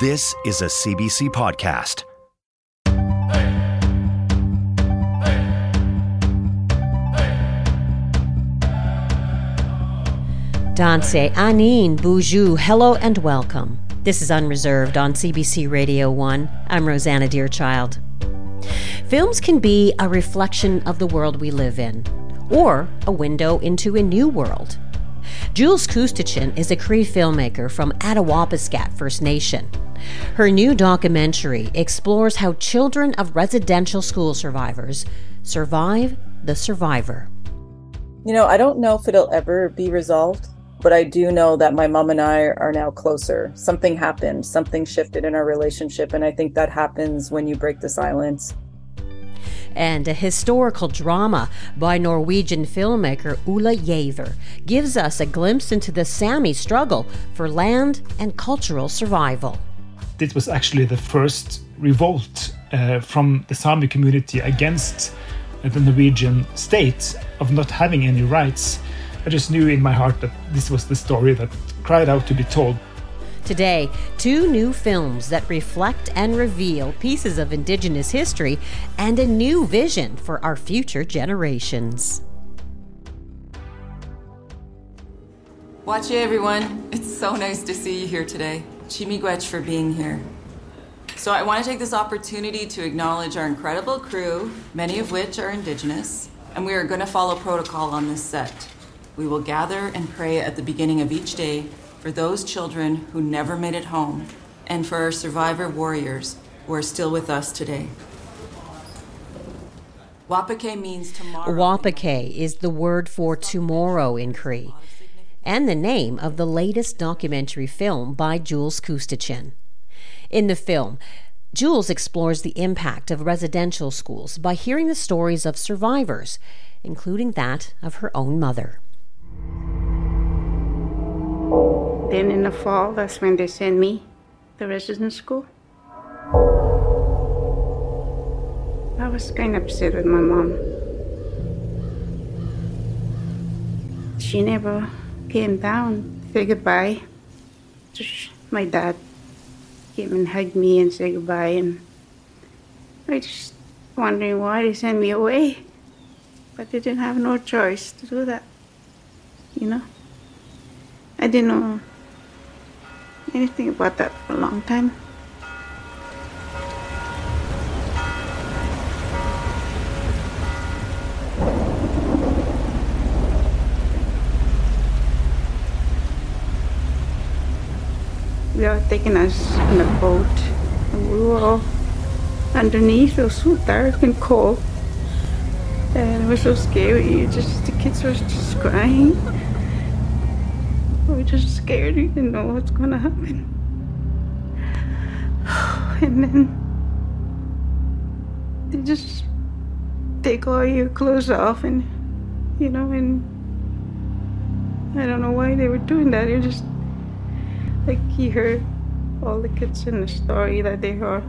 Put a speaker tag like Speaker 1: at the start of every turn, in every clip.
Speaker 1: This is a CBC podcast.
Speaker 2: Danse, Anin, Boujou, hello and welcome. This is Unreserved on CBC Radio 1. I'm Rosanna Deerchild. Films can be a reflection of the world we live in, or a window into a new world. Jules Koostachin is a Cree filmmaker from Attawapiskat First Nation. Her new documentary explores how children of residential school survivors survive the survivor.
Speaker 3: You know, I don't know if it'll ever be resolved, but I do know that my mom and I are now closer. Something happened, something shifted in our relationship, and I think that happens when you break the silence.
Speaker 2: And a historical drama by Norwegian filmmaker Ole Giaever gives us a glimpse into the Sami struggle for land and cultural survival
Speaker 4: this was actually the first revolt uh, from the Sami community against the Norwegian state of not having any rights. I just knew in my heart that this was the story that cried out to be told.
Speaker 2: Today, two new films that reflect and reveal pieces of Indigenous history and a new vision for our future generations.
Speaker 5: Watch you, everyone. It's so nice to see you here today. Chi-miigwech for being here. So I want to take this opportunity to acknowledge our incredible crew, many of which are Indigenous, and we are going to follow protocol on this set. We will gather and pray at the beginning of each day for those children who never made it home and for our survivor warriors who are still with us today. WaaPaKe means tomorrow.
Speaker 2: WaaPaKe is the word for tomorrow in Cree and the name of the latest documentary film by Jules Koostachin. In the film, Jules explores the impact of residential schools by hearing the stories of survivors, including that of her own mother.
Speaker 6: Then in the fall, that's when they send me to residence school. I was kind of upset with my mom. She never came down, say goodbye. My dad came and hugged me and said goodbye, and I just wondering why they sent me away, but they didn't have no choice to do that. You know, I didn't know hmm. anything about that for a long time. They were taking us in a boat, and we were all underneath. It was so dark and cold, and it was so scary. Just the kids were just crying. We were just scared. We didn't know what's to happen. And then they just take all your clothes off, and you know, and I don't know why they were doing that. It just like he heard all the kids in the story that they were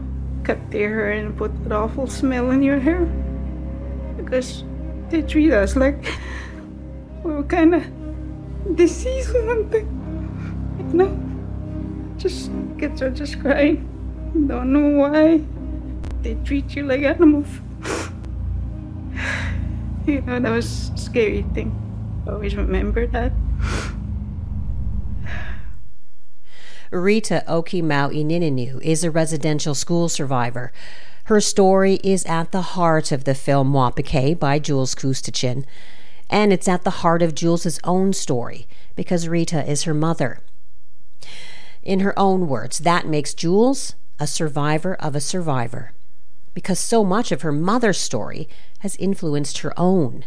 Speaker 6: cut their hair and put that awful smell in your hair because they treat us like we were kind of diseased or something. You know, just kids are just crying. Don't know why they treat you like animals. you know, that was a scary thing. Always remember that.
Speaker 2: Rita Okimawininew is a residential school survivor. Her story is at the heart of the film WaaPaKe by Jules Koostachin, and it's at the heart of Jules's own story because Rita is her mother. In her own words, that makes Jules a survivor of a survivor because so much of her mother's story has influenced her own.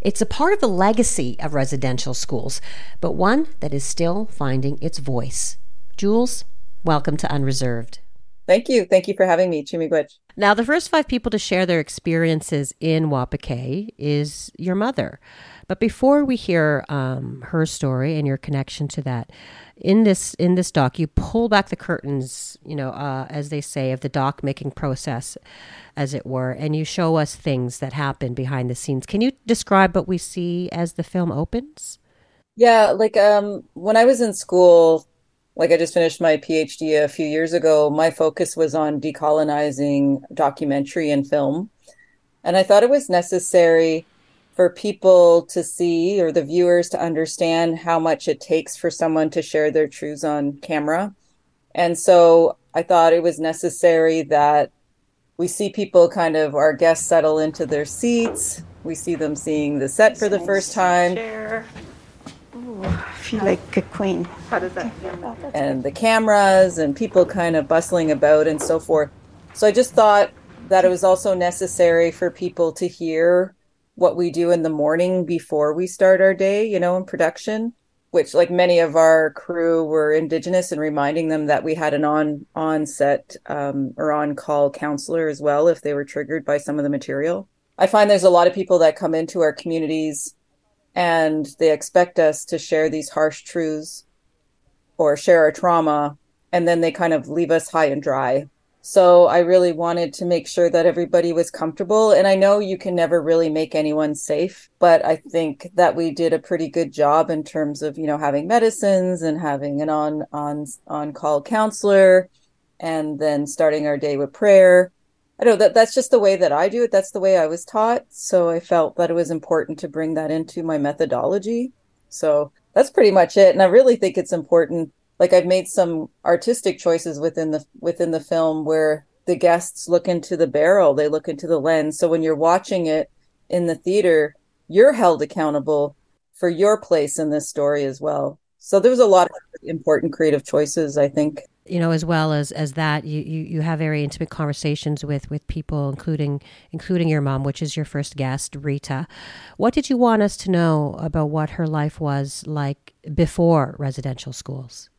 Speaker 2: It's a part of the legacy of residential schools, but one that is still finding its voice. Jules, welcome to Unreserved.
Speaker 3: Thank you. Thank you for having me, Chi-miigwech.
Speaker 2: Now, the first five people to share their experiences in WaaPaKe is your mother. But before we hear um, her story and your connection to that, in this in this doc, you pull back the curtains, you know, uh, as they say, of the doc making process, as it were, and you show us things that happen behind the scenes. Can you describe what we see as the film opens?
Speaker 3: Yeah, like um, when I was in school, like I just finished my PhD a few years ago, my focus was on decolonizing documentary and film. And I thought it was necessary for people to see or the viewers to understand how much it takes for someone to share their truths on camera. And so I thought it was necessary that we see people kind of, our guests settle into their seats. We see them seeing the set for the first time.
Speaker 6: Ooh, I feel like a queen. How does that feel?
Speaker 3: And the cameras and people kind of bustling about and so forth. So I just thought that it was also necessary for people to hear what we do in the morning before we start our day, you know, in production, which like many of our crew were indigenous and reminding them that we had an on on set um, or on call counselor as well if they were triggered by some of the material. I find there's a lot of people that come into our communities and they expect us to share these harsh truths or share our trauma and then they kind of leave us high and dry so I really wanted to make sure that everybody was comfortable. And I know you can never really make anyone safe, but I think that we did a pretty good job in terms of, you know, having medicines and having an on on on call counselor and then starting our day with prayer. I don't know that that's just the way that I do it. That's the way I was taught. So I felt that it was important to bring that into my methodology. So that's pretty much it. And I really think it's important like I've made some artistic choices within the within the film where the guests look into the barrel, they look into the lens. So when you're watching it in the theater, you're held accountable for your place in this story as well. So there was a lot of important creative choices, I think.
Speaker 2: You know, as well as as that, you, you, you have very intimate conversations with with people, including including your mom, which is your first guest, Rita. What did you want us to know about what her life was like before residential schools?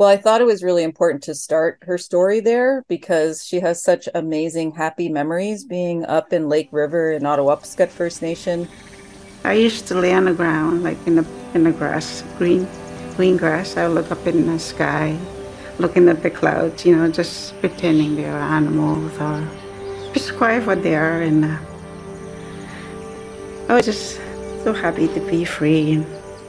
Speaker 3: Well, I thought it was really important to start her story there because she has such amazing, happy memories being up in Lake River in Attawapiskat First Nation.
Speaker 6: I used to lay on the ground, like in the in the grass, green, green grass. I would look up in the sky, looking at the clouds, you know, just pretending they are animals or quiet what they are. And uh, I was just so happy to be free. And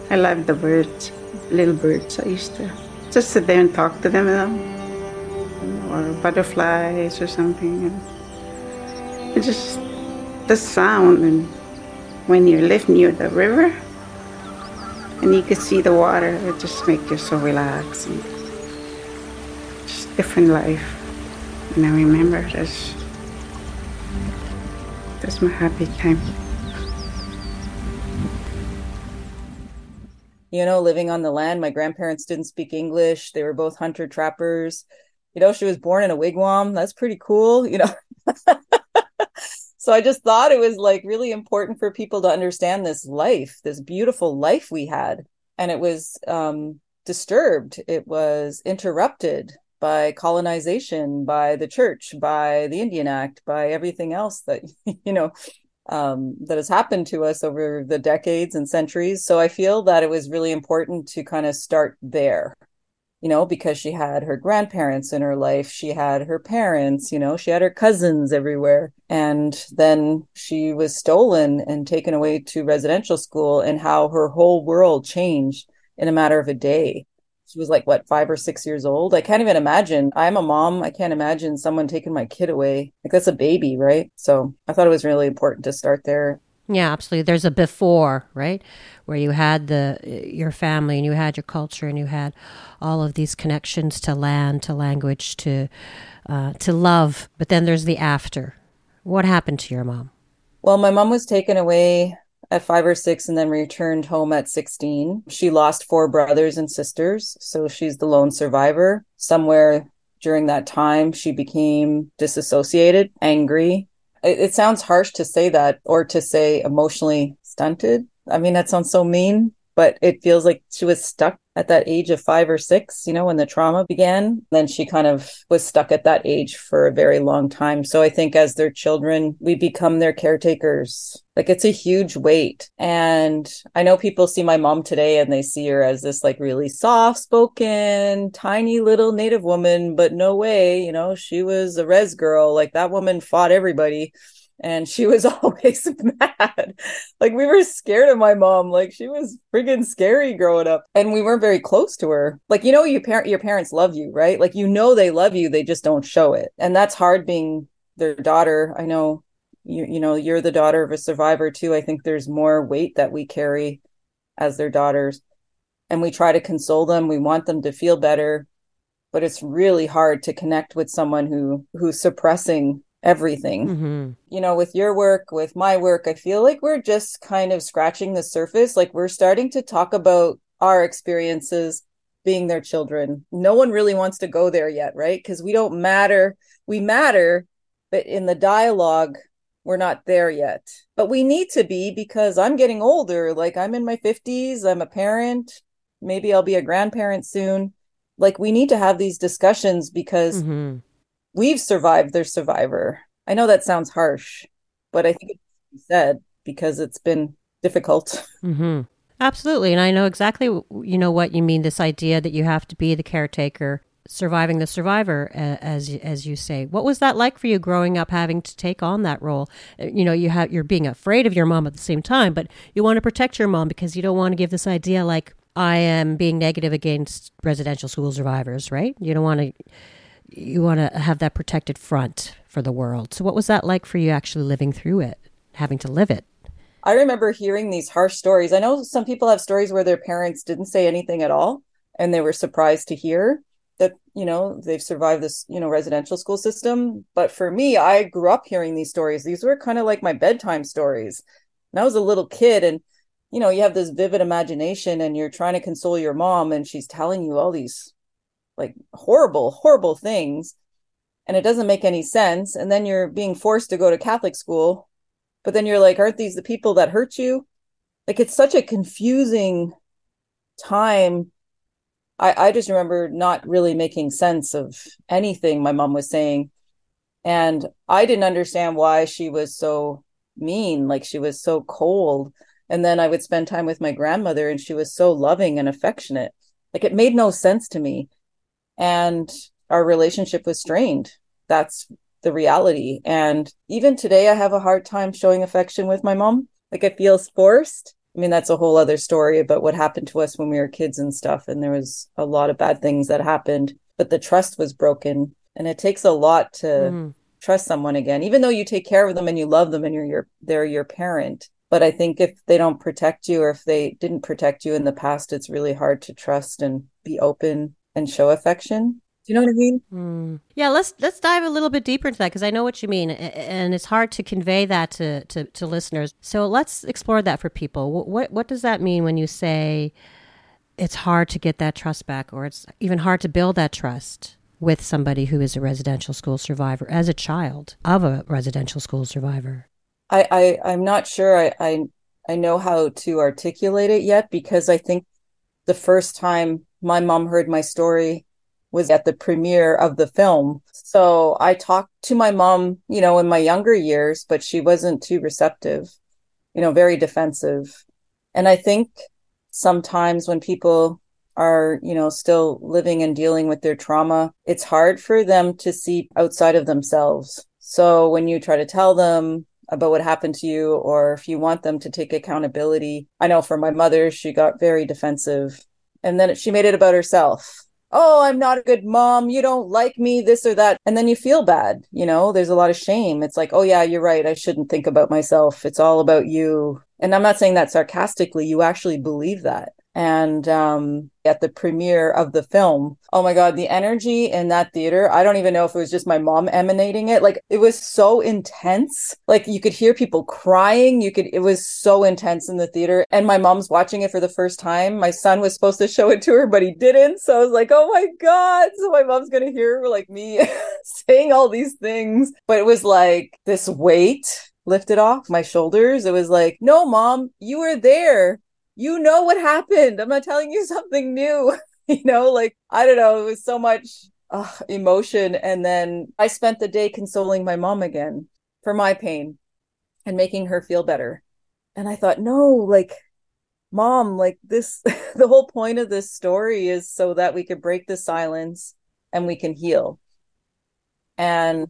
Speaker 6: I love the birds, little birds. I used to just sit there and talk to them, you know, or butterflies or something. And just the sound, and when you live near the river and you can see the water, it just makes you so relaxed and different life. And I remember that's that's my happy time.
Speaker 3: you know, living on the land. My grandparents didn't speak English. They were both hunter trappers. You know, she was born in a wigwam. That's pretty cool, you know. so I just thought it was like really important for people to understand this life, this beautiful life we had. And it was um, disturbed, it was interrupted by colonization, by the church, by the Indian Act, by everything else that, you know, um, that has happened to us over the decades and centuries. So I feel that it was really important to kind of start there, you know, because she had her grandparents in her life, she had her parents, you know, she had her cousins everywhere. And then she was stolen and taken away to residential school, and how her whole world changed in a matter of a day she was like what five or six years old? I can't even imagine. I'm a mom. I can't imagine someone taking my kid away. Like that's a baby right? So i thought it was really important to start there.
Speaker 2: Yeah absolutely. There's a before right? Where you had the your family and you had your culture and you had all of these connections to land to language to uh, to love. But then there's the after. What happened to your mom?
Speaker 3: Well my mom was taken away at five or six and then returned home at 16. She lost four brothers and sisters, so she's the lone survivor. Somewhere during that time, she became disassociated, angry. It, it sounds harsh to say that or to say emotionally stunted. I mean, that sounds so mean, but it feels like she was stuck at that age of five or six, you know, when the trauma began. Then she kind of was stuck at that age for a very long time. So I think as their children, we become their caretakers. Like it's a huge weight. And I know people see my mom today and they see her as this like really soft spoken, tiny little native woman, but no way, you know, she was a res girl. Like that woman fought everybody and she was always mad. like we were scared of my mom. Like she was friggin' scary growing up, and we weren't very close to her. Like you know, your parent, your parents love you, right? Like you know they love you, they just don't show it, and that's hard being their daughter. I know you you know you're the daughter of a survivor too. I think there's more weight that we carry as their daughters, and we try to console them. We want them to feel better, but it's really hard to connect with someone who who's suppressing everything. Mm-hmm. You know, with your work, with my work, I feel like we're just kind of scratching the surface. Like we're starting to talk about our experiences being their children. No one really wants to go there yet, right? Because we don't matter. We matter, but in the dialogue, we're not there yet. But we need to be because I'm getting older. Like I'm in my 50s, I'm a parent. Maybe I'll be a grandparent soon. Like we need to have these discussions because mm-hmm we've survived their survivor. I know that sounds harsh, but I think it's said because it's been difficult.
Speaker 2: Mm-hmm. Absolutely, and I know exactly you know what you mean. This idea that you have to be the caretaker, surviving the survivor, as as you say. What was that like for you growing up, having to take on that role? Uh, you know, you have you're being afraid of your mom at the same time, but you want to protect your mom because you don't want to give this idea like I am being negative against residential school survivors, right? You don't want to you want to have that protected front for the world. So, what was that like for you actually living through it, having to live it?
Speaker 3: I remember hearing these harsh stories. I know some people have stories where their parents didn't say anything at all and they were surprised to hear that, you know, they've survived this, you know, residential school system. But for me, I grew up hearing these stories. These were kind of like my bedtime stories. And I was a little kid and you know, you have this vivid imagination and you're trying to console your mom and she's telling you all these like horrible, horrible things. And it doesn't make any sense. And then you're being forced to go to Catholic school. But then you're like, aren't these the people that hurt you? Like it's such a confusing time. I, I just remember not really making sense of anything my mom was saying. And I didn't understand why she was so mean, like she was so cold. And then I would spend time with my grandmother and she was so loving and affectionate. Like it made no sense to me and our relationship was strained. That's the reality. And even today, I have a hard time showing affection with my mom. Like it feels forced. I mean, that's a whole other story about what happened to us when we were kids and stuff. And there was a lot of bad things that happened, but the trust was broken. And it takes a lot to mm. trust someone again, even though you take care of them and you love them and you're your, they're your parent. But I think if they don't protect you or if they didn't protect you in the past, it's really hard to trust and be open and show affection. Do you know what I mean?
Speaker 2: Mm. Yeah, let's let's dive a little bit deeper into that because I know what you mean, and it's hard to convey that to, to, to listeners. So let's explore that for people. What what does that mean when you say it's hard to get that trust back, or it's even hard to build that trust with somebody who is a residential school survivor as a child of a residential school survivor?
Speaker 3: I, I I'm not sure I, I I know how to articulate it yet because I think the first time my mom heard my story was at the premiere of the film. So I talked to my mom, you know, in my younger years, but she wasn't too receptive, you know, very defensive. And I think sometimes when people are, you know, still living and dealing with their trauma, it's hard for them to see outside of themselves. So when you try to tell them about what happened to you, or if you want them to take accountability, I know for my mother, she got very defensive and then she made it about herself. Oh i'm not a good mom. You don't like me this or that. And then you feel bad you know? There's a lot of shame. It's like oh yeah you're right. I shouldn't think about myself. It's all about you. And i'm not saying that sarcastically. You actually believe that and um, at the premiere of the film. Oh my god the energy in that theater i don't even know if it was just my mom emanating it. Like it was so intense. Like you could hear people crying. You could it was so intense in the theater. And my mom's watching it for the first time. My son was supposed to show it to her but he didn't. So i was like oh my god. So my mom's gonna hear like me saying all these things. But it was like this weight lifted off my shoulders. It was like no mom you were there you know what happened. I'm not telling you something new. you know, like, I don't know. It was so much uh, emotion. And then I spent the day consoling my mom again for my pain and making her feel better. And I thought, no, like, mom, like this, the whole point of this story is so that we could break the silence and we can heal. And,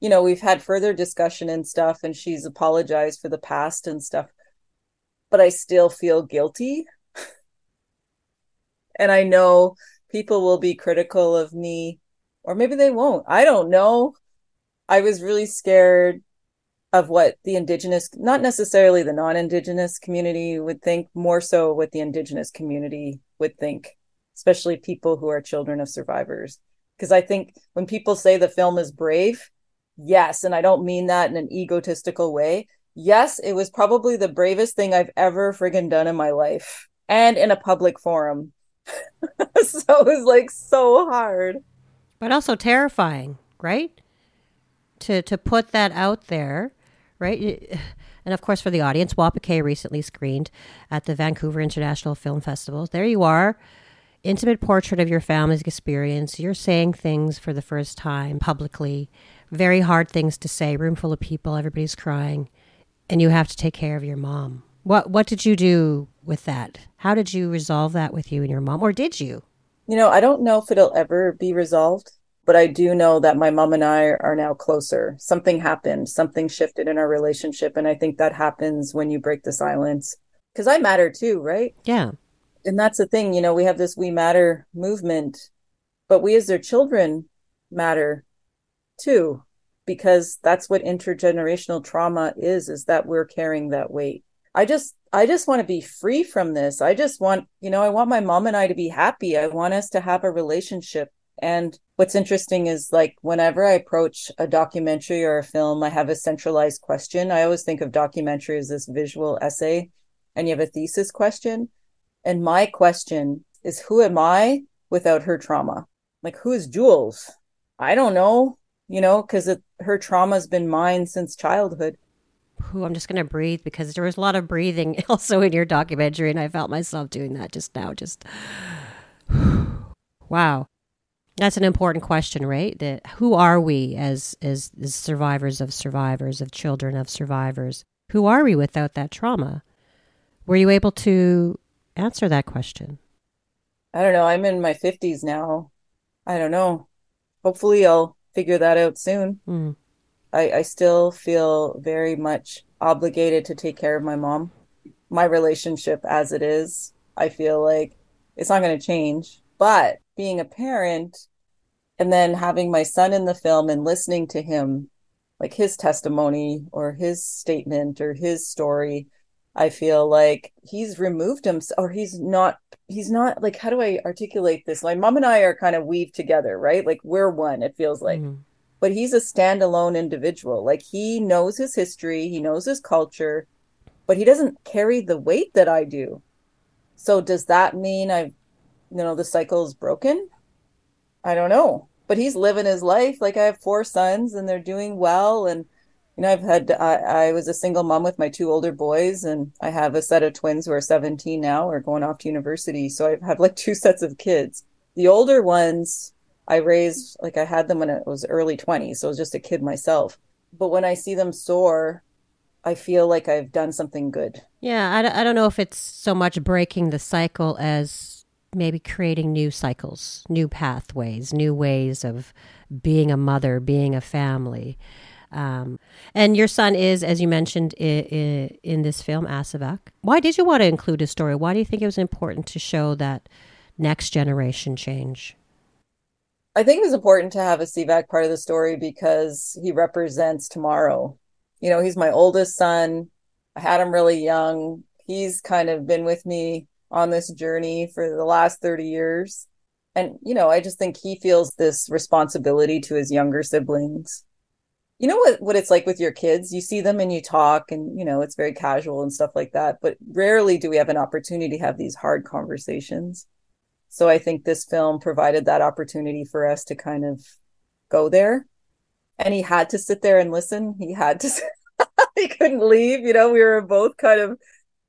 Speaker 3: you know, we've had further discussion and stuff, and she's apologized for the past and stuff, but I still feel guilty. and I know people will be critical of me, or maybe they won't. I don't know. I was really scared of what the indigenous not necessarily the non-indigenous community would think more so what the indigenous community would think especially people who are children of survivors because i think when people say the film is brave yes and i don't mean that in an egotistical way yes it was probably the bravest thing i've ever friggin done in my life and in a public forum. So it was like so hard.
Speaker 2: But also terrifying right? To to put that out there right? And of course, for the audience, WaaPaKe recently screened at the Vancouver International Film Festival. There you are, intimate portrait of your family's experience. You're saying things for the first time publicly, very hard things to say, room full of people, everybody's crying, and you have to take care of your mom. What what did you do with that? How did you resolve that with you and your mom, or did you?
Speaker 3: You know, I don't know if it'll ever be resolved but I do know that my mom and I are now closer. Something happened, something shifted in our relationship. And I think that happens when you break the silence because I matter too, right?
Speaker 2: Yeah.
Speaker 3: And that's the thing, you know, we have this We Matter movement, but we as their children matter too, because that's what intergenerational trauma is, is that we're carrying that weight. I just, I just want to be free from this. I just want, you know, I want my mom and I to be happy. I want us to have a relationship and what's interesting is like whenever I approach a documentary or a film, I have a centralized question. I always think of documentary as this visual essay, and you have a thesis question. And my question is who am I without her trauma? Like, who is Jules? I don't know, you know, because her trauma has been mine since childhood.
Speaker 2: Ooh, I'm just going to breathe because there was a lot of breathing also in your documentary, and I felt myself doing that just now. Just wow. That's an important question, right? That who are we as, as as survivors of survivors of children of survivors? Who are we without that trauma? Were you able to answer that question?
Speaker 3: I don't know. I'm in my 50s now. I don't know. Hopefully, I'll figure that out soon. Mm. I, I still feel very much obligated to take care of my mom. My relationship as it is, I feel like it's not going to change. But being a parent and then having my son in the film and listening to him like his testimony or his statement or his story i feel like he's removed himself or he's not he's not like how do i articulate this? My mom and i are kind of weaved together right? Like we're one it feels like. Mm-hmm. but he's a standalone individual. Like he knows his history he knows his culture but he doesn't carry the weight that i do. So does that mean i've you know the cycle is broken? I don't know. But he's living his life. Like i have four sons and they're doing well and you know i've had I, I was a single mom with my two older boys and i have a set of twins who are 17 now or going off to university so i have like two sets of kids the older ones i raised like i had them when it was early 20s so i was just a kid myself but when i see them soar I feel like I've done something good.
Speaker 2: Yeah, I, I don't know if it's so much breaking the cycle as maybe creating new cycles, new pathways, new ways of being a mother, being a family. Um, and your son is, as you mentioned in, in this film, Asivak. Why did you want to include his story? Why do you think it was important to show that next generation change?
Speaker 3: I think it was important to have Asivak part of the story because he represents tomorrow. You know, he's my oldest son. I had him really young. He's kind of been with me on this journey for the last 30 years. And, you know, I just think he feels this responsibility to his younger siblings. You know what, what it's like with your kids? You see them and you talk, and, you know, it's very casual and stuff like that. But rarely do we have an opportunity to have these hard conversations. So I think this film provided that opportunity for us to kind of go there. And he had to sit there and listen. He had to, he couldn't leave. You know, we were both kind of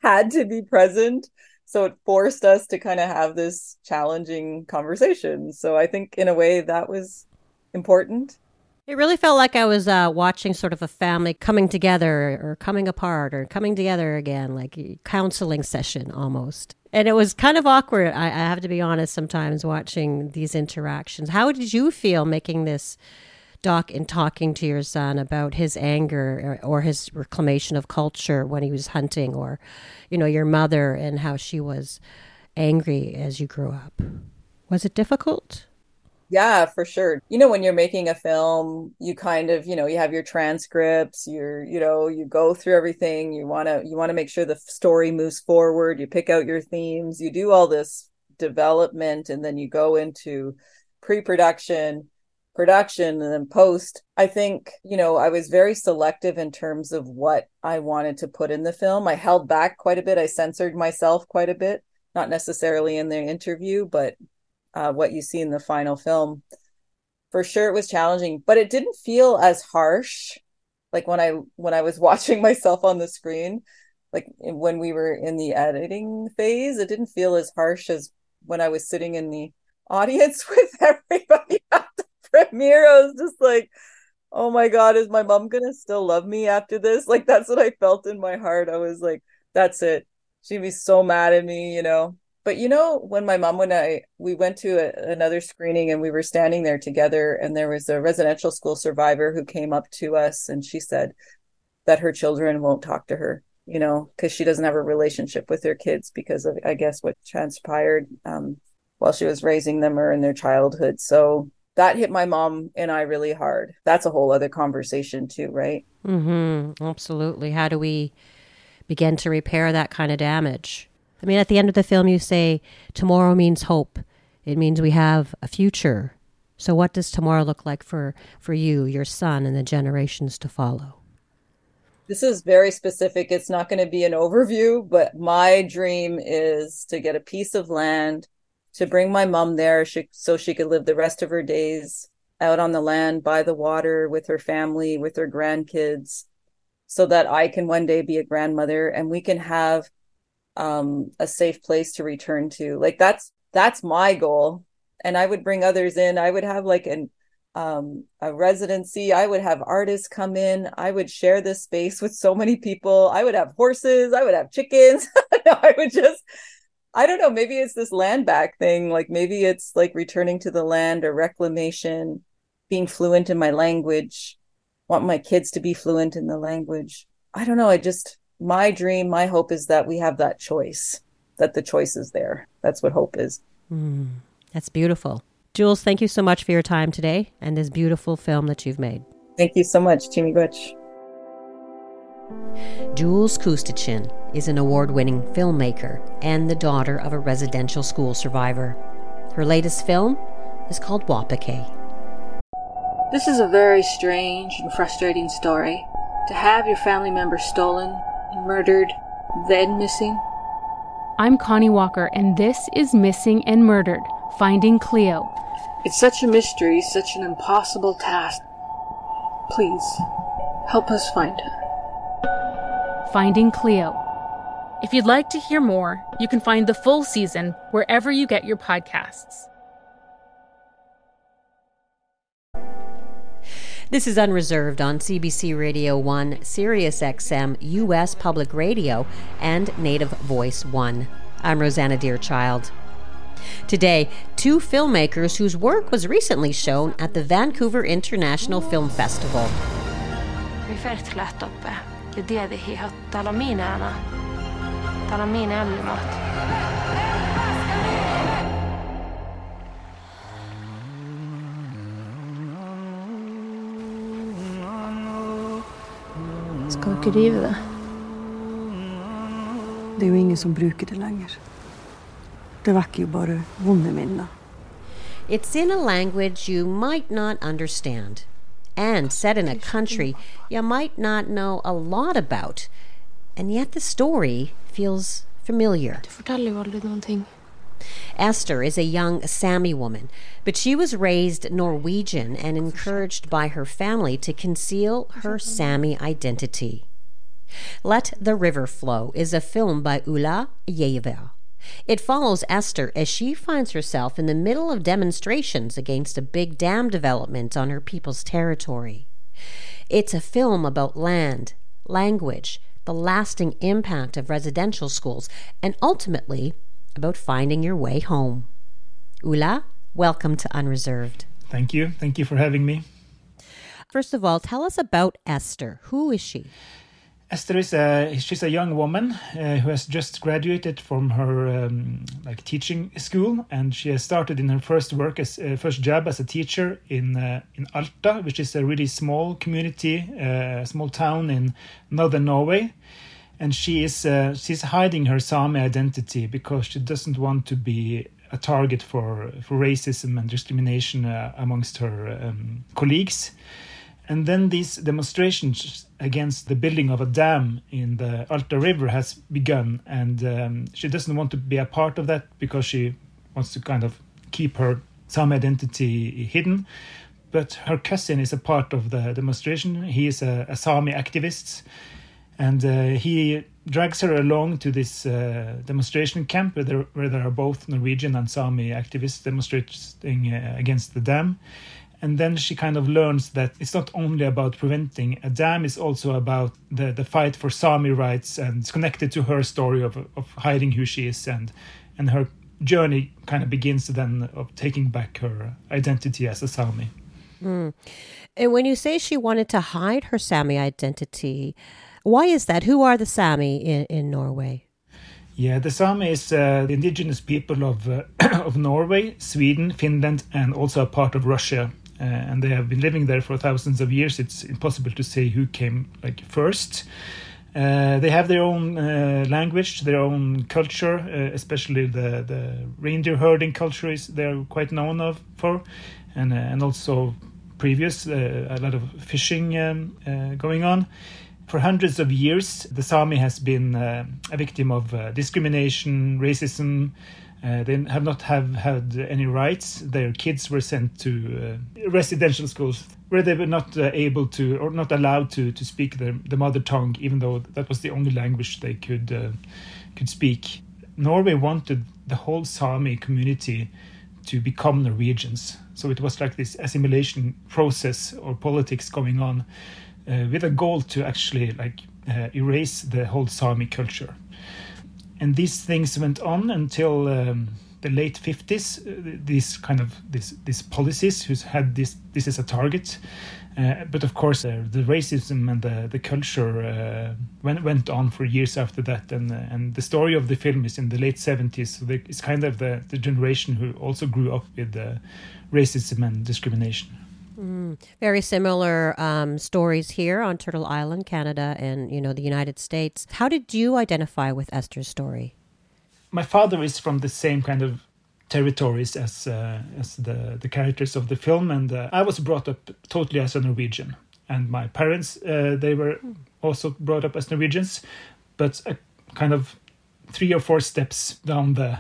Speaker 3: had to be present. So it forced us to kind of have this challenging conversation. So I think in a way that was important.
Speaker 2: It really felt like I was uh, watching sort of a family coming together or coming apart or coming together again, like a counseling session almost. And it was kind of awkward, I, I have to be honest, sometimes watching these interactions. How did you feel making this doc and talking to your son about his anger or, or his reclamation of culture when he was hunting or, you know, your mother and how she was angry as you grew up? Was it difficult?
Speaker 3: Yeah, for sure. You know, when you're making a film, you kind of, you know, you have your transcripts, you're, you know, you go through everything. You want to you want to make sure the story moves forward. You pick out your themes. You do all this development and then you go into pre-production, production and then post. I think, you know, I was very selective in terms of what I wanted to put in the film. I held back quite a bit. I censored myself quite a bit, not necessarily in the interview, but uh, what you see in the final film. For sure, it was challenging, but it didn't feel as harsh. Like when I when I was watching myself on the screen, like when we were in the editing phase, it didn't feel as harsh as when I was sitting in the audience with everybody at the premiere. I was just like, oh my god, is my mom gonna still love me after this? Like that's what I felt in my heart. I was like, that's it. She'd be so mad at me, you know. But you know, when my mom and I we went to a, another screening and we were standing there together, and there was a residential school survivor who came up to us and she said that her children won't talk to her, you know, because she doesn't have a relationship with her kids because of I guess what transpired um, while she was raising them or in their childhood. So that hit my mom and I really hard. That's a whole other conversation too, right?
Speaker 2: Mm-hmm. Absolutely. How do we begin to repair that kind of damage? I mean, at the end of the film, you say, tomorrow means hope. It means we have a future. So, what does tomorrow look like for, for you, your son, and the generations to follow?
Speaker 3: This is very specific. It's not going to be an overview, but my dream is to get a piece of land, to bring my mom there she, so she could live the rest of her days out on the land by the water with her family, with her grandkids, so that I can one day be a grandmother and we can have um, a safe place to return to. Like that's that's my goal, and I would bring others in. I would have like an um, a residency. I would have artists come in. I would share this space with so many people. I would have horses. I would have chickens. I would just, I don't know. Maybe it's this land back thing. Like maybe it's like returning to the land or reclamation, being fluent in my language. Want my kids to be fluent in the language. I don't know. I just my dream, my hope is that we have that choice, that the choice is there. That's what hope is.
Speaker 2: Mm, that's beautiful. Jules, thank you so much for your time today and this beautiful film that you've made.
Speaker 3: Thank you so much, Miigwech.
Speaker 2: Jules Koostachin is an award winning filmmaker and the daughter of a residential school survivor. Her latest film is called WaaPaKe.
Speaker 7: This is a very strange and frustrating story. To have your family member stolen murdered, then missing?
Speaker 8: I'm Connie Walker, and this is Missing and Murdered Finding Cleo.
Speaker 7: It's such a mystery, such an impossible task. Please, help us find her.
Speaker 8: Finding Cleo. If you'd like to hear more, you can find the full season wherever you get your podcasts.
Speaker 2: This is Unreserved on CBC Radio 1, Sirius XM, US Public Radio, and Native Voice 1. I'm Rosanna Deerchild. Today, two filmmakers whose work was recently shown at the Vancouver International Film Festival.
Speaker 9: Skal dere rive det? Det er jo ingen som bruker det lenger. Det vekker jo bare vonde minner.
Speaker 2: It's in a language you might not understand, and set in a country you might not know a lot about, and yet the story feels familiar.
Speaker 9: Du forteller jo aldri noen ting.
Speaker 2: Ester is a young Sami woman, but she was raised Norwegian and encouraged by her family to conceal her Sami identity. Let the River Flow is a film by Ole Giaever. It follows Ester as she finds herself in the middle of demonstrations against a big dam development on her people's territory. It's a film about land, language, the lasting impact of residential schools, and ultimately about finding your way home. Ole, welcome to Unreserved.
Speaker 4: Thank you. Thank you for having me.
Speaker 2: First of all, tell us about Ester. Who is she?
Speaker 4: Ester is a she's a young woman uh, who has just graduated from her um, like teaching school, and she has started in her first work as uh, first job as a teacher in uh, in Alta, which is a really small community, a uh, small town in northern Norway. And she is uh, she's hiding her Sami identity because she doesn't want to be a target for for racism and discrimination uh, amongst her um, colleagues. And then these demonstrations against the building of a dam in the Alta River has begun, and um, she doesn't want to be a part of that because she wants to kind of keep her Sami identity hidden. But her cousin is a part of the demonstration. He is a, a Sami activist, and uh, he drags her along to this uh, demonstration camp where there, where there, are both Norwegian and Sami activists demonstrating uh, against the dam and then she kind of learns that it's not only about preventing a dam it's also about the, the fight for sami rights and it's connected to her story of, of hiding who she is and and her journey kind of begins then of taking back her identity as a sami
Speaker 2: mm. and when you say she wanted to hide her sami identity why is that who are the sami in, in norway
Speaker 4: yeah, the Sami is uh, the indigenous people of uh, of Norway, Sweden, Finland, and also a part of Russia. Uh, and they have been living there for thousands of years. It's impossible to say who came like first. Uh, they have their own uh, language, their own culture, uh, especially the, the reindeer herding culture is they're quite known of for, and and also previous a lot of fishing um, going on. For hundreds of years, the Sami has been a victim of discrimination, racism, uh, they have not have had any rights. Their kids were sent to uh, residential schools where they were not uh, able to or not allowed to to speak the mother tongue, even though that was the only language they could uh, could speak. Norway wanted the whole Sami community to become Norwegians, so it was like this assimilation process or politics going on, uh, with a goal to actually like uh, erase the whole Sami culture. And these things went on until um, the late 50s uh, these kind of these these policies who had this this is a target. Uh, but of course uh, the racism and the the culture uh, went went on for years after that. And uh, and the story of the film is in the late 70s so it's kind of the the generation who also grew up with racism and discrimination
Speaker 2: Mm, very similar um, stories here on Turtle Island, Canada, and you know the United States. How did you identify with Ester's story?
Speaker 4: My father is from the same kind of territories as uh, as the the characters of the film, and uh, I was brought up totally as a Norwegian, and my parents uh, they were also brought up as Norwegians, but kind of three or four steps down the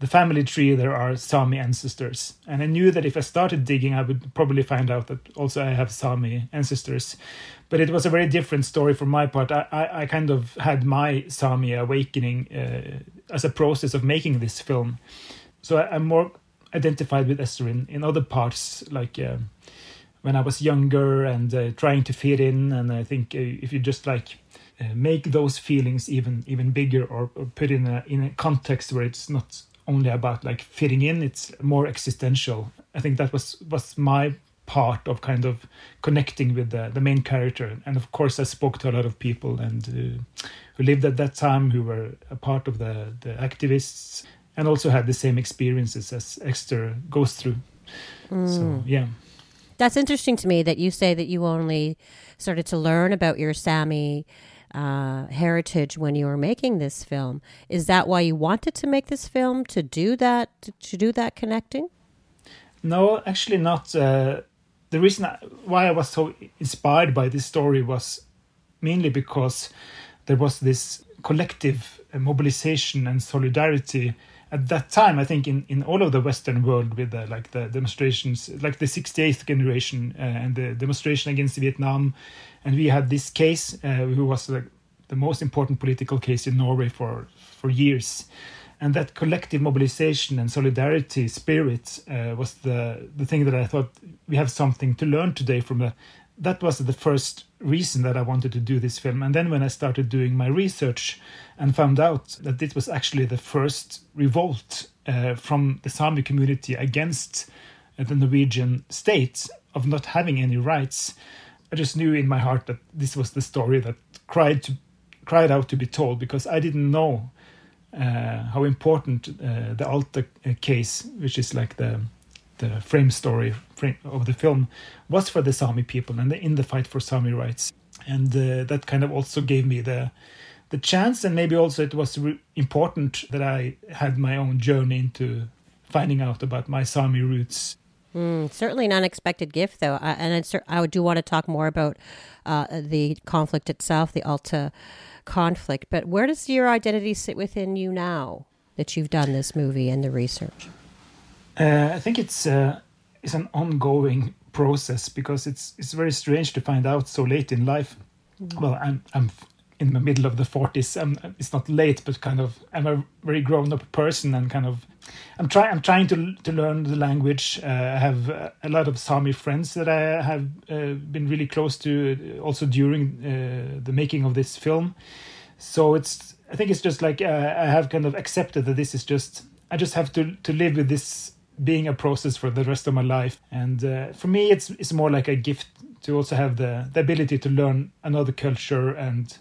Speaker 4: the family tree there are Sami ancestors. And I knew that if I started digging, I would probably find out that also I have Sami ancestors. But it was a very different story for my part. I, I, I kind of had my Sami awakening uh, as a process of making this film. So I, am more identified with Ester in, in other parts, like uh, when I was younger and uh, trying to fit in. And I think uh, if you just like uh, make those feelings even even bigger or, or put in a in a context where it's not only about like fitting in it's more existential. I think that was was my part of kind of connecting with the, the main character. And of course i spoke to a lot of people and uh, who lived at that time who were a part of the the activists and also had the same experiences as ester goes through. Mm. so yeah.
Speaker 2: That's interesting to me that you say that you only started to learn about your sami uh, heritage when you were making this film. Is that why you wanted to make this film to do that to, do that connecting?
Speaker 4: No, actually not. Uh, the reason I, why I was so inspired by this story was mainly because there was this collective mobilization and solidarity at that time i think in, in all of the western world with the, like the demonstrations like the 68th generation uh, and the demonstration against vietnam and we had this case uh, who was like the most important political case in Norway for for years. And that collective mobilization and solidarity spirit uh, was the the thing that I thought we have something to learn today from. The, that was the first reason that I wanted to do this film. And then when I started doing my research and found out that this was actually the first revolt uh, from the Sami community against uh, the Norwegian state of not having any rights, I just knew in my heart that this was the story that cried to cried out to be told because I didn't know uh, how important uh, the Alta uh, case, which is like the the frame story frame of the film, was for the Sami people and the, in the fight for Sami rights, and uh, that kind of also gave me the the chance, and maybe also it was important that I had my own journey into finding out about my Sami roots
Speaker 2: Mm, certainly an unexpected gift, though, uh, and I do want to talk more about uh, the conflict itself, the Alta conflict. But where does your identity sit within you now that you've done this movie and the research?
Speaker 4: Uh, I think it's uh, it's an ongoing process because it's it's very strange to find out so late in life. Mm. Well, I'm I'm in the middle of the 40s. I'm, it's not late, but kind of I'm a very grown up person and kind of I'm trying. I'm trying to to learn the language. Uh, I have uh, a lot of Sami friends that I have uh, been really close to, uh, also during uh, the making of this film. So it's. I think it's just like uh, I have kind of accepted that this is just. I just have to to live with this being a process for the rest of my life. And for me, it's it's more like a gift to also have the the ability to learn another culture and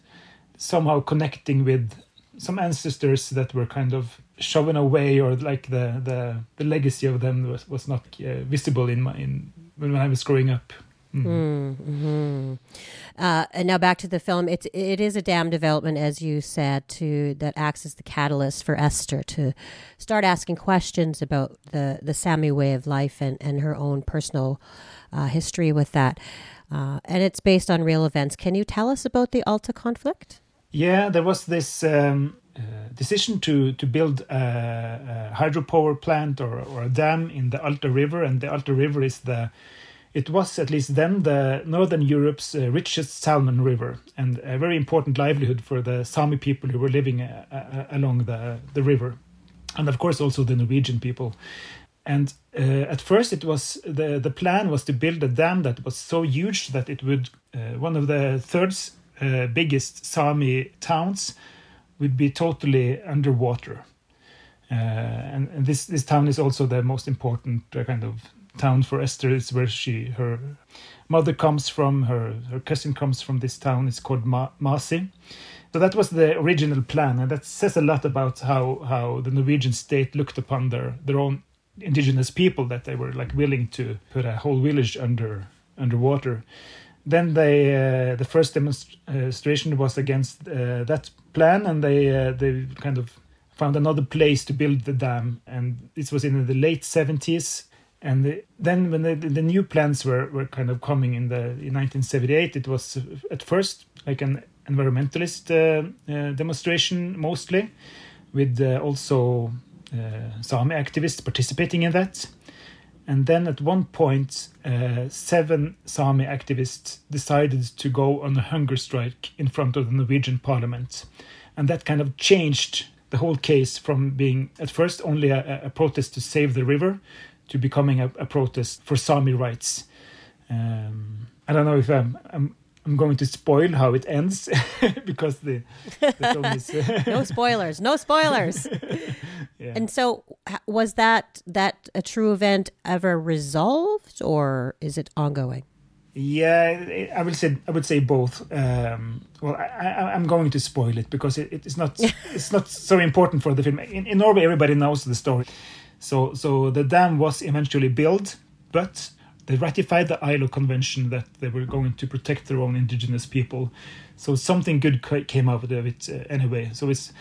Speaker 4: somehow connecting with some ancestors that were kind of shown away or like the the, the legacy of them was, was not uh, visible in my in when I was growing up.
Speaker 2: Mm. Mm-hmm. Uh, and now back to the film. It's it is a dam development, as you said, to that acts as the catalyst for Ester to start asking questions about the the Sami way of life and and her own personal uh, history with that. Uh, and it's based on real events. Can you tell us about the Alta conflict?
Speaker 4: Yeah, there was this um, decision to to build a, a hydropower plant or, or a dam in the Alta River, and the Alta River is the it was at least then the northern Europe's uh, richest salmon river and a very important livelihood for the Sami people who were living uh, uh, along the the river, and of course also the Norwegian people. And uh, at first, it was the the plan was to build a dam that was so huge that it would uh, one of the third uh, biggest Sami towns would be totally underwater. Uh, and, and, this this town is also the most important uh, kind of town for Ester. It's where she her mother comes from. Her her cousin comes from this town. It's called Ma- Masi. So that was the original plan, and that says a lot about how how the Norwegian state looked upon their their own indigenous people. That they were like willing to put a whole village under underwater then they uh, the first demonstration was against uh, that plan, and they uh, they kind of found another place to build the dam, and this was in the late seventies. And the, then when the, the new plans were, were kind of coming in the in 1978, it was at first like an environmentalist uh, uh, demonstration mostly, with uh, also Sami activists participating in that. And then at one point, uh, seven Sami activists decided to go on a hunger strike in front of the Norwegian parliament. And that kind of changed the whole case from being at first only a, a protest to save the river to becoming a, a protest for Sami rights. Um, I don't know if I'm, I'm I'm going to spoil how it ends because the, the film is
Speaker 2: no spoilers, no spoilers. yeah. And so, was that that a true event ever resolved, or is it ongoing?
Speaker 4: Yeah, I would say I would say both. Um, well, I, am going to spoil it because it, it's not it's not so important for the film. In, in Norway, everybody knows the story. So so the dam was eventually built, but they ratified the ILO convention that they were going to protect their own indigenous people. So something good came out of it uh, anyway. So it's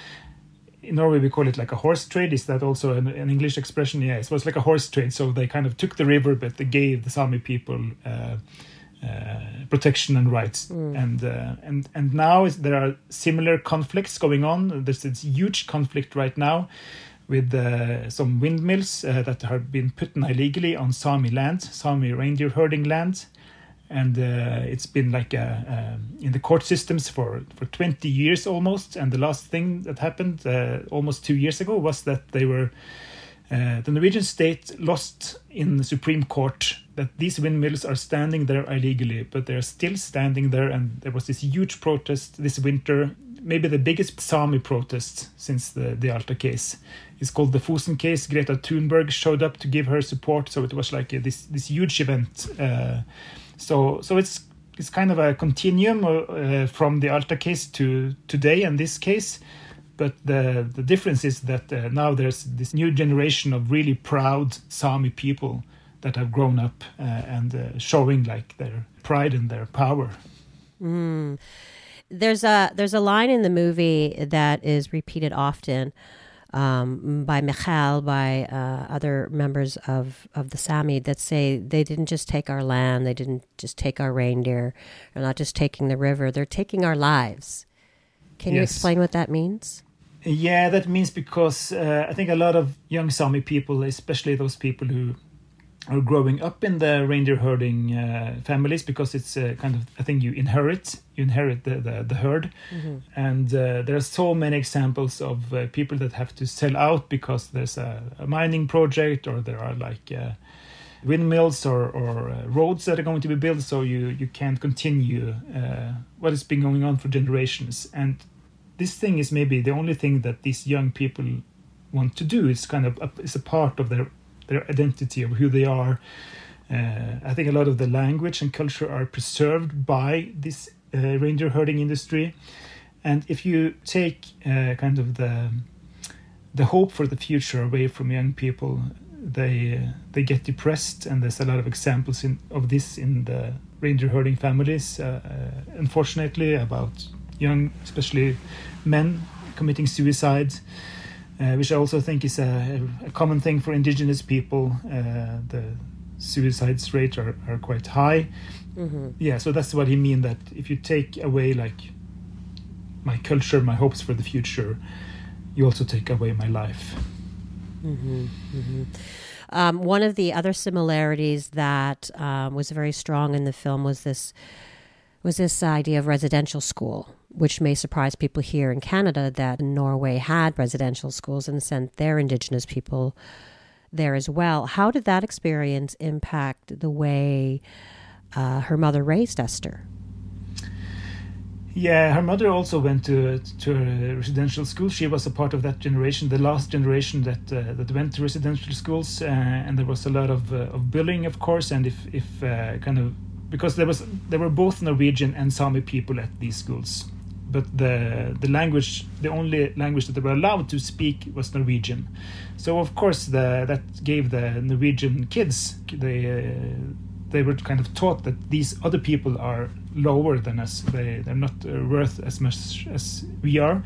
Speaker 4: in Norway we call it like a horse trade. Is that also an, an English expression? Yeah, it was like a horse trade. So they kind of took the river, but they gave the Sami people. Uh, uh, protection and rights, mm. and uh, and and now there are similar conflicts going on. There's this huge conflict right now with uh, some windmills uh, that have been put illegally on Sami land, Sami reindeer herding land. and uh, it's been like a, um, in the court systems for for 20 years almost. And the last thing that happened uh, almost two years ago was that they were uh, the Norwegian state lost in the Supreme Court that these windmills are standing there illegally, but they're still standing there. And there was this huge protest this winter, maybe the biggest Sami protest since the, the Alta case. It's called the Fosen case. Greta Thunberg showed up to give her support, so it was like a, this this huge event. Uh, so so it's it's kind of a continuum uh, from the Alta case to today and this case. But the the difference is that uh, now there's this new generation of really proud Sami people that have grown up uh, and uh, showing like their pride and their power.
Speaker 2: Mm. There's a there's a line in the movie that is repeated often um, by Michael, by uh, other members of, of the Sami that say they didn't just take our land, they didn't just take our reindeer, they're not just taking the river, they're taking our lives. Can yes. you explain what that means?
Speaker 4: Yeah, that means because uh, I think a lot of young Sami people, especially those people who are growing up in the reindeer herding uh, families because it's a kind of a thing you inherit. You inherit the the, the herd. Mm-hmm. and uh, there are so many examples of uh, people that have to sell out because there's a, a mining project or there are like uh, windmills or, or uh, roads that are going to be built. So you you can't continue uh, what has been going on for generations. And this thing is maybe the only thing that these young people want to do. It's kind of a, it's a part of their their identity of who they are. Uh, I think a lot of the language and culture are preserved by this uh, reindeer herding industry. And if you take uh, kind of the the hope for the future away from young people, they they get depressed, and there's a lot of examples in, of this in the reindeer herding families. Uh, uh, unfortunately, about young, especially men, committing suicide uh, which I also think is a, a, common thing for indigenous people. Uh, the suicides rate are, are quite high. Mm-hmm. Yeah, so that's what he mean that if you take away like my culture, my hopes for the future, you also take away my life.
Speaker 2: Mm-hmm. Mm-hmm. Um, one of the other similarities that um, was very strong in the film was this was this idea of residential school, which may surprise people here in Canada that Norway had residential schools and sent their Indigenous people there as well. How did that experience impact the way uh, her mother raised Ester?
Speaker 4: Yeah, her mother also went to to a residential school. She was a part of that generation, the last generation that uh, that went to residential schools, uh, and there was a lot of uh, of bullying, of course. And if if uh, kind of because there was there were both Norwegian and Sami people at these schools, but the the language the only language that they were allowed to speak was Norwegian. So of course the, that gave the Norwegian kids they uh, they were kind of taught that these other people are lower than us. They they're not uh, worth as much as we are.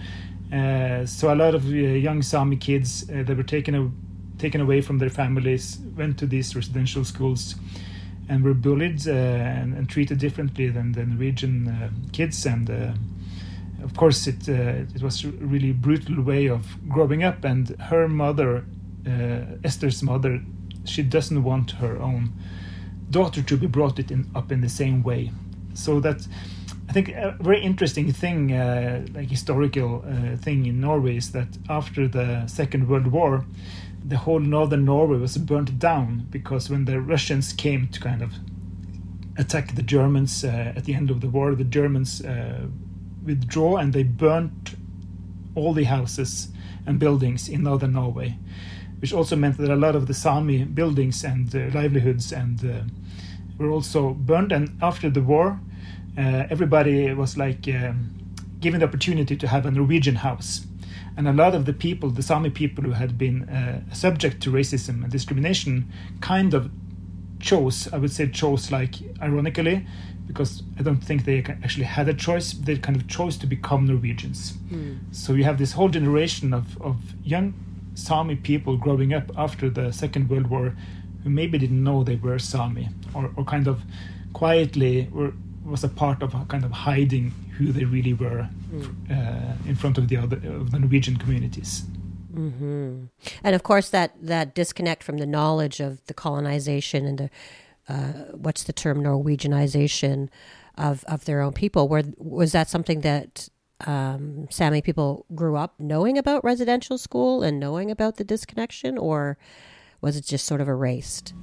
Speaker 4: Uh, so a lot of uh, young Sami kids uh, they were taken a, taken away from their families, went to these residential schools and were bullied uh, and, and, treated differently than the Norwegian uh, kids. And uh, of course, it it was a really brutal way of growing up. And her mother, Ester's mother, she doesn't want her own daughter to be brought it in, up in the same way. So that I think a very interesting thing, uh, like historical uh, thing in Norway, is that after the Second World War, the whole northern Norway was burnt down because when the Russians came to kind of attack the Germans uh, at the end of the war, the Germans uh, withdraw and they burnt all the houses and buildings in northern Norway, which also meant that a lot of the Sami buildings and uh, livelihoods and uh, were also burned. And after the war, uh, everybody was like um, given the opportunity to have a Norwegian house and a lot of the people, the Sami people who had been uh, subject to racism and discrimination, kind of chose, I would say, chose like ironically, because I don't think they actually had a choice. They kind of chose to become Norwegians. Mm. So you have this whole generation of, of young Sami people growing up after the Second World War who maybe didn't know they were Sami or, or kind of quietly were was a part of kind of hiding who they really were mm. uh, in front of the other of the Norwegian communities.
Speaker 2: Mm-hmm. And of course, that that disconnect from the knowledge of the colonization and the uh, what's the term Norwegianization of of their own people. Where was that something that um, Sami people grew up knowing about residential school and knowing about the disconnection, or was it just sort of erased?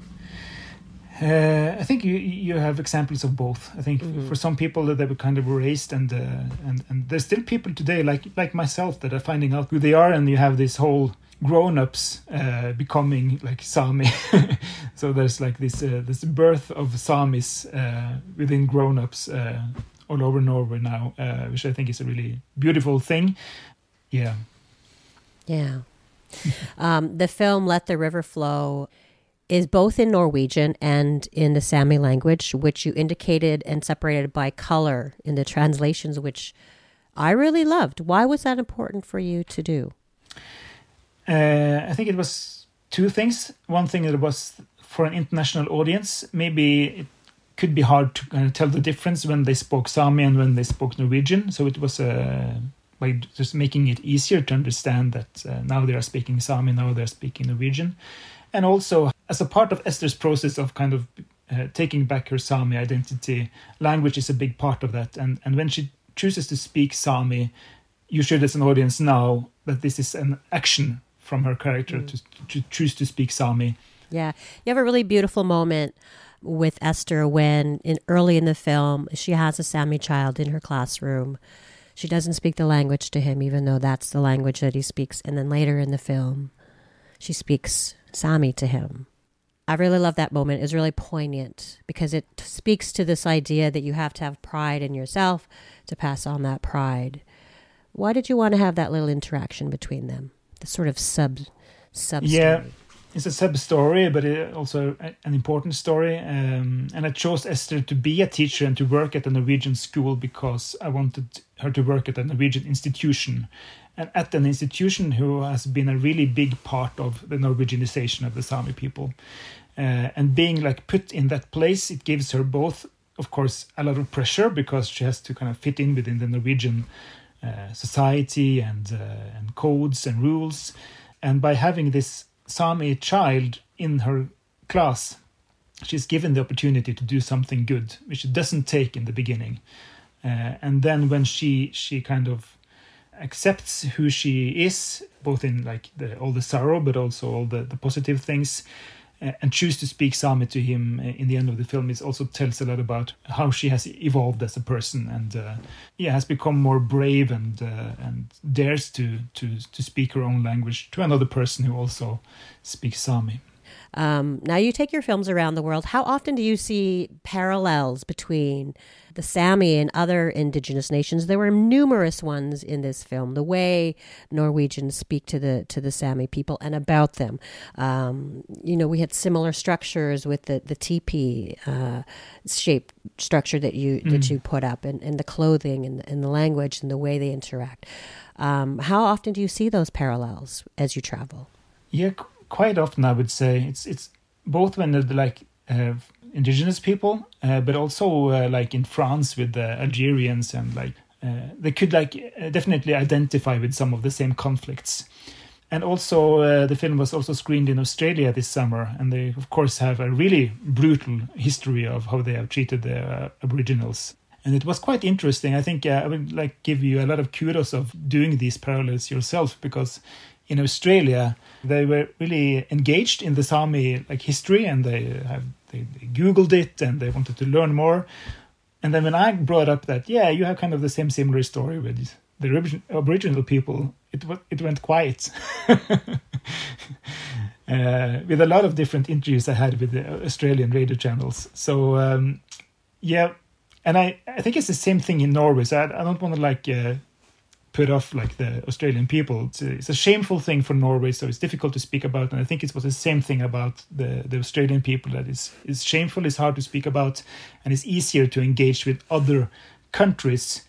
Speaker 4: Uh, I think you you have examples of both. I think mm-hmm. for some people that they were kind of erased, and uh, and and there's still people today like like myself that are finding out who they are, and you have this whole grown-ups uh, becoming like Sami. so there's like this uh, this birth of Samis uh, within grown-ups uh, all over Norway now, which I think is a really beautiful thing. Yeah.
Speaker 2: Yeah. um, the film "Let the River Flow." is both in Norwegian and in the Sami language, which you indicated and separated by color in the translations, which I really loved. Why was that important for you to do?
Speaker 4: Uh, I think it was two things. One thing that was for an international audience, maybe it could be hard to kind of tell the difference when they spoke Sami and when they spoke Norwegian. So it was uh, by just making it easier to understand that uh, now they are speaking Sami, now they're speaking Norwegian and also as a part of Ester's process of kind of uh, taking back her Sami identity, language is a big part of that. And and when she chooses to speak Sami, you should, as an audience, know that this is an action from her character mm. to, to choose to speak Sami.
Speaker 2: Yeah, you have a really beautiful moment with Ester when, in early in the film, she has a Sami child in her classroom. She doesn't speak the language to him, even though that's the language that he speaks. And then later in the film, she speaks Sami to him. I really love that moment. It's really poignant because it speaks to this idea that you have to have pride in yourself to pass on that pride. Why did you want to have that little interaction between them? The sort of sub sub
Speaker 4: Yeah, it's a sub story, but it also an important story. Um, and I chose Ester to be a teacher and to work at a Norwegian school because I wanted her to work at a Norwegian institution and at an institution who has been a really big part of the Norwegianization of the Sami people. Uh, and being like put in that place, it gives her both, of course, a lot of pressure because she has to kind of fit in within the Norwegian society and uh, and codes and rules. And by having this Sami child in her class, she's given the opportunity to do something good, which she doesn't take in the beginning. Uh, and then when she she kind of accepts who she is, both in like the, all the sorrow, but also all the, the positive things, uh, and choose to speak Sami to him uh, in the end of the film. It also tells a lot about how she has evolved as a person, and uh, yeah, has become more brave and uh, and dares to to to speak her own language to another person who also speaks Sami.
Speaker 2: Um, now, you take your films around the world. How often do you see parallels between the Sami and other indigenous nations? There were numerous ones in this film. The way Norwegians speak to the to the Sami people and about them. Um, you know, we had similar structures with the the teepee uh, shape structure that you mm. that you put up, and, and the clothing and, and the language and the way they interact. Um, how often do you see those parallels as you travel?
Speaker 4: Yeah quite often I would say it's it's both when they're like uh, indigenous people, uh, but also uh, like in France with the Algerians and like uh, they could like uh, definitely identify with some of the same conflicts. And also, uh, the film was also screened in Australia this summer, and they, of course, have a really brutal history of how they have treated the Aboriginals and it was quite interesting. I think I would like give you a lot of kudos of doing these parallels yourself because in Australia, they were really engaged in the Sami like history, and they have they, they, googled it and they wanted to learn more. And then when I brought up that, yeah, you have kind of the same similar story with the Aboriginal people, it it went quiet. uh, with a lot of different interviews I had with the Australian radio channels. So um, yeah, and I I think it's the same thing in Norway. So I, I don't want to like. Uh, put off like the Australian people. It's a, it's a, shameful thing for Norway, so it's difficult to speak about. And I think it was the same thing about the, the Australian people that is is shameful, it's hard to speak about, and it's easier to engage with other countries'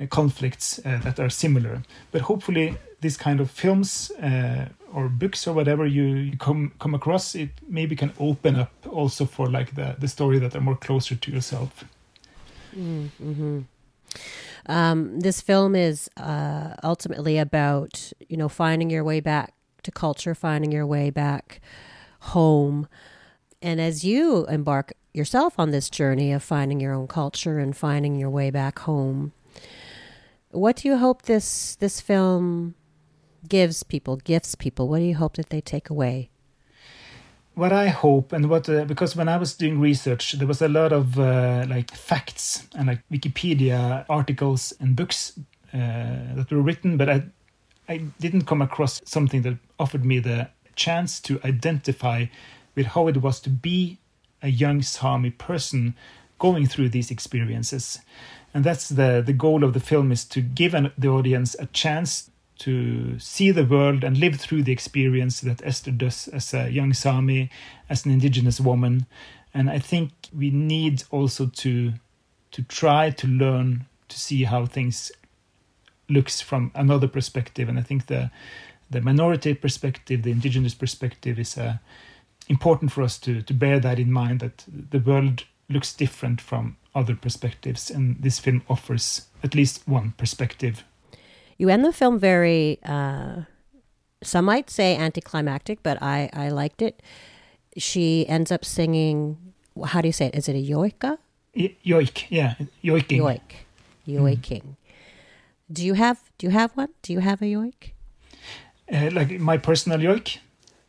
Speaker 4: uh, conflicts uh, that are similar. But hopefully, this kind of films uh, or books or whatever you, you come come across, it maybe can open up also for like the the story that are more closer to yourself.
Speaker 2: Mm -hmm. Um, this film is uh, ultimately about you know finding your way back to culture, finding your way back home. and as you embark yourself on this journey of finding your own culture and finding your way back home, what do you hope this this film gives people, gifts people? What do you hope that they take away?
Speaker 4: What I hope, and what uh, because when I was doing research, there was a lot of uh, like facts and like Wikipedia articles and books uh, that were written, but I I didn't come across something that offered me the chance to identify with how it was to be a young Sami person going through these experiences. And that's the, the goal of the film is to give an, the audience a chance to see the world and live through the experience that Ester does as a young Sami, as an indigenous woman. And I think we need also to to try to learn to see how things looks from another perspective. And I think the the minority perspective, the indigenous perspective, is uh, important for us to to bear that in mind. That the world looks different from other perspectives, and this film offers at least one perspective.
Speaker 2: You end the film very, uh, some might say anticlimactic, but I, I liked it. She ends up singing, how do you say it? Is it a yoika?
Speaker 4: Y- yoik, yeah, yoiking.
Speaker 2: Yoik. Yoiking. Mm. Do you have do you have one? Do you have a yoik?
Speaker 4: Uh, like my personal yoik?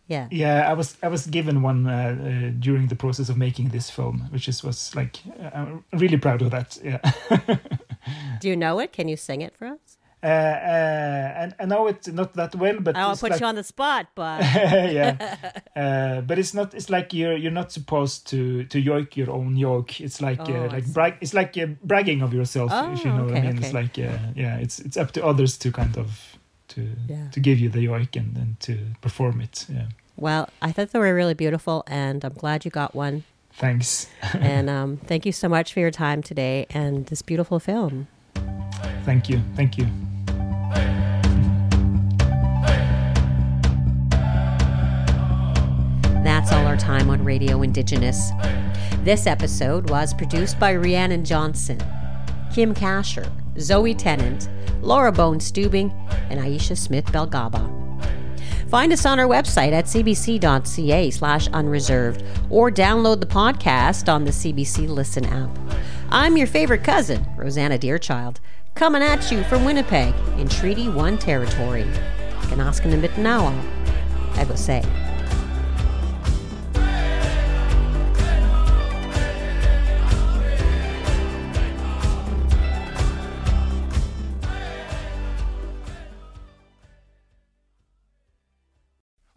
Speaker 2: Yeah.
Speaker 4: Yeah, I was I was given one uh, uh, during the process of making this film, which is was like I'm really proud of that. Yeah.
Speaker 2: Do you know it? Can you sing it for us?
Speaker 4: Uh, uh, and I know it not that well, but
Speaker 2: I'll put
Speaker 4: like,
Speaker 2: you on the spot, but
Speaker 4: yeah, uh, but it's not. It's like you're you're not supposed to to yoik your own yoik. It's like
Speaker 2: Oh,
Speaker 4: uh, like brag. It's like uh, bragging of yourself, if you
Speaker 2: Oh,
Speaker 4: know what I
Speaker 2: okay,
Speaker 4: mean. It's like uh, yeah, it's it's up to others to kind of to
Speaker 2: Yeah.
Speaker 4: to give you the yoik and, and to perform it. Yeah,
Speaker 2: well, I thought they were really beautiful, and I'm glad you got one.
Speaker 4: thanks.
Speaker 2: and um, thank you so much for your time today and this beautiful film.
Speaker 4: Thank you, thank you.
Speaker 2: Time on Radio Indigenous. This episode was produced by Rhiannon Johnson, Kim Kaschor, Zoe Tennant, Laura Bone Stubing, and Aicha Smith Belghaba. Find us on our website at cbc.ca slash unreserved or download the podcast on the CBC Listen app. I'm your favorite cousin, Rosanna Deerchild, coming at you from Winnipeg in Treaty 1 territory. Ganaskan Mitnawa, I will say.